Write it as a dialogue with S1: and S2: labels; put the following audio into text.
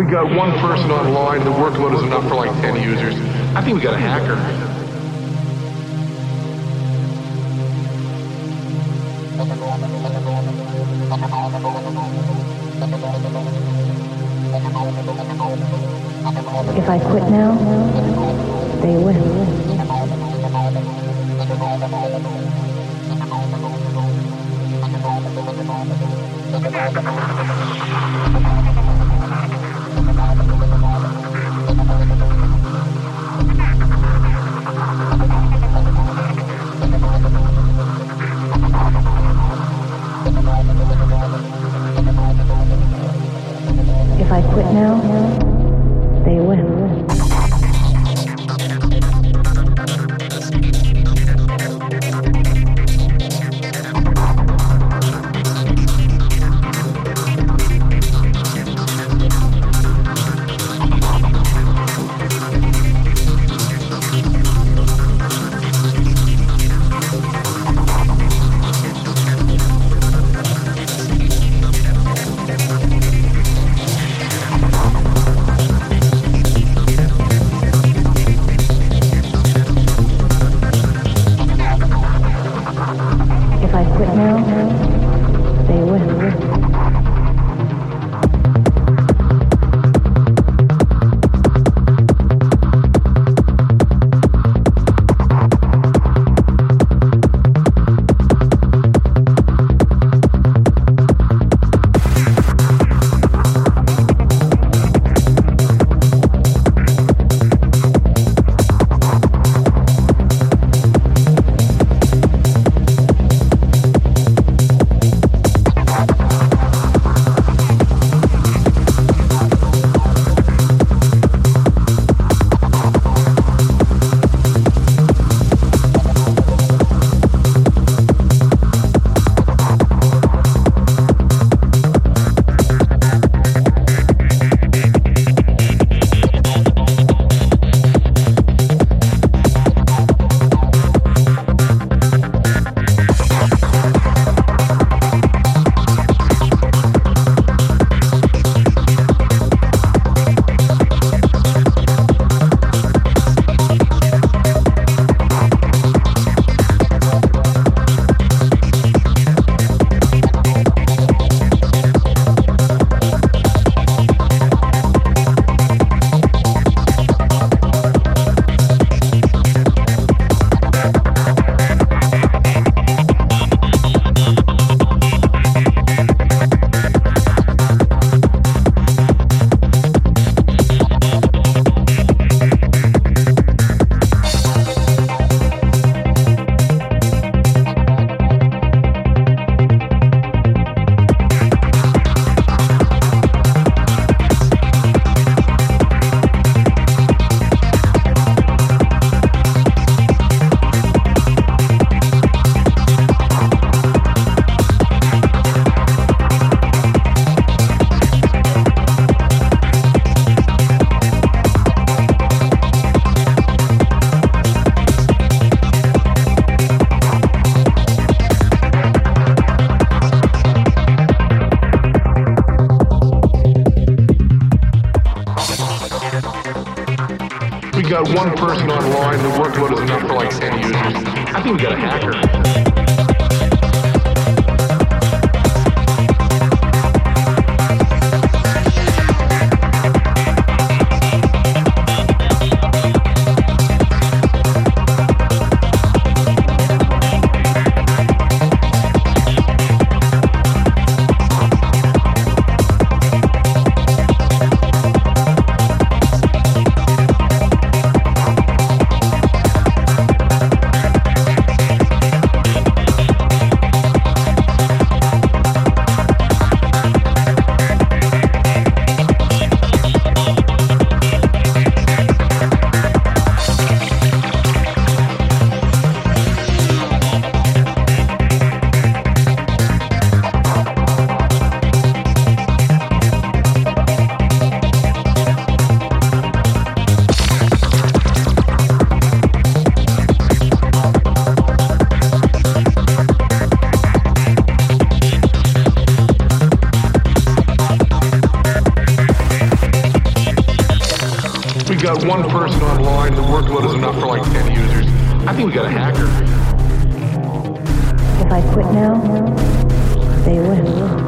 S1: We got one person online. The workload is enough for like 10 users. I think we got a hacker.
S2: If I quit now, they will. Now,
S1: got one person online. The workload is enough for like 10 users. I think we got a hacker. We've got one person online, the workload is enough for like 10 users. I think we got a hacker.
S2: If I quit now, they win.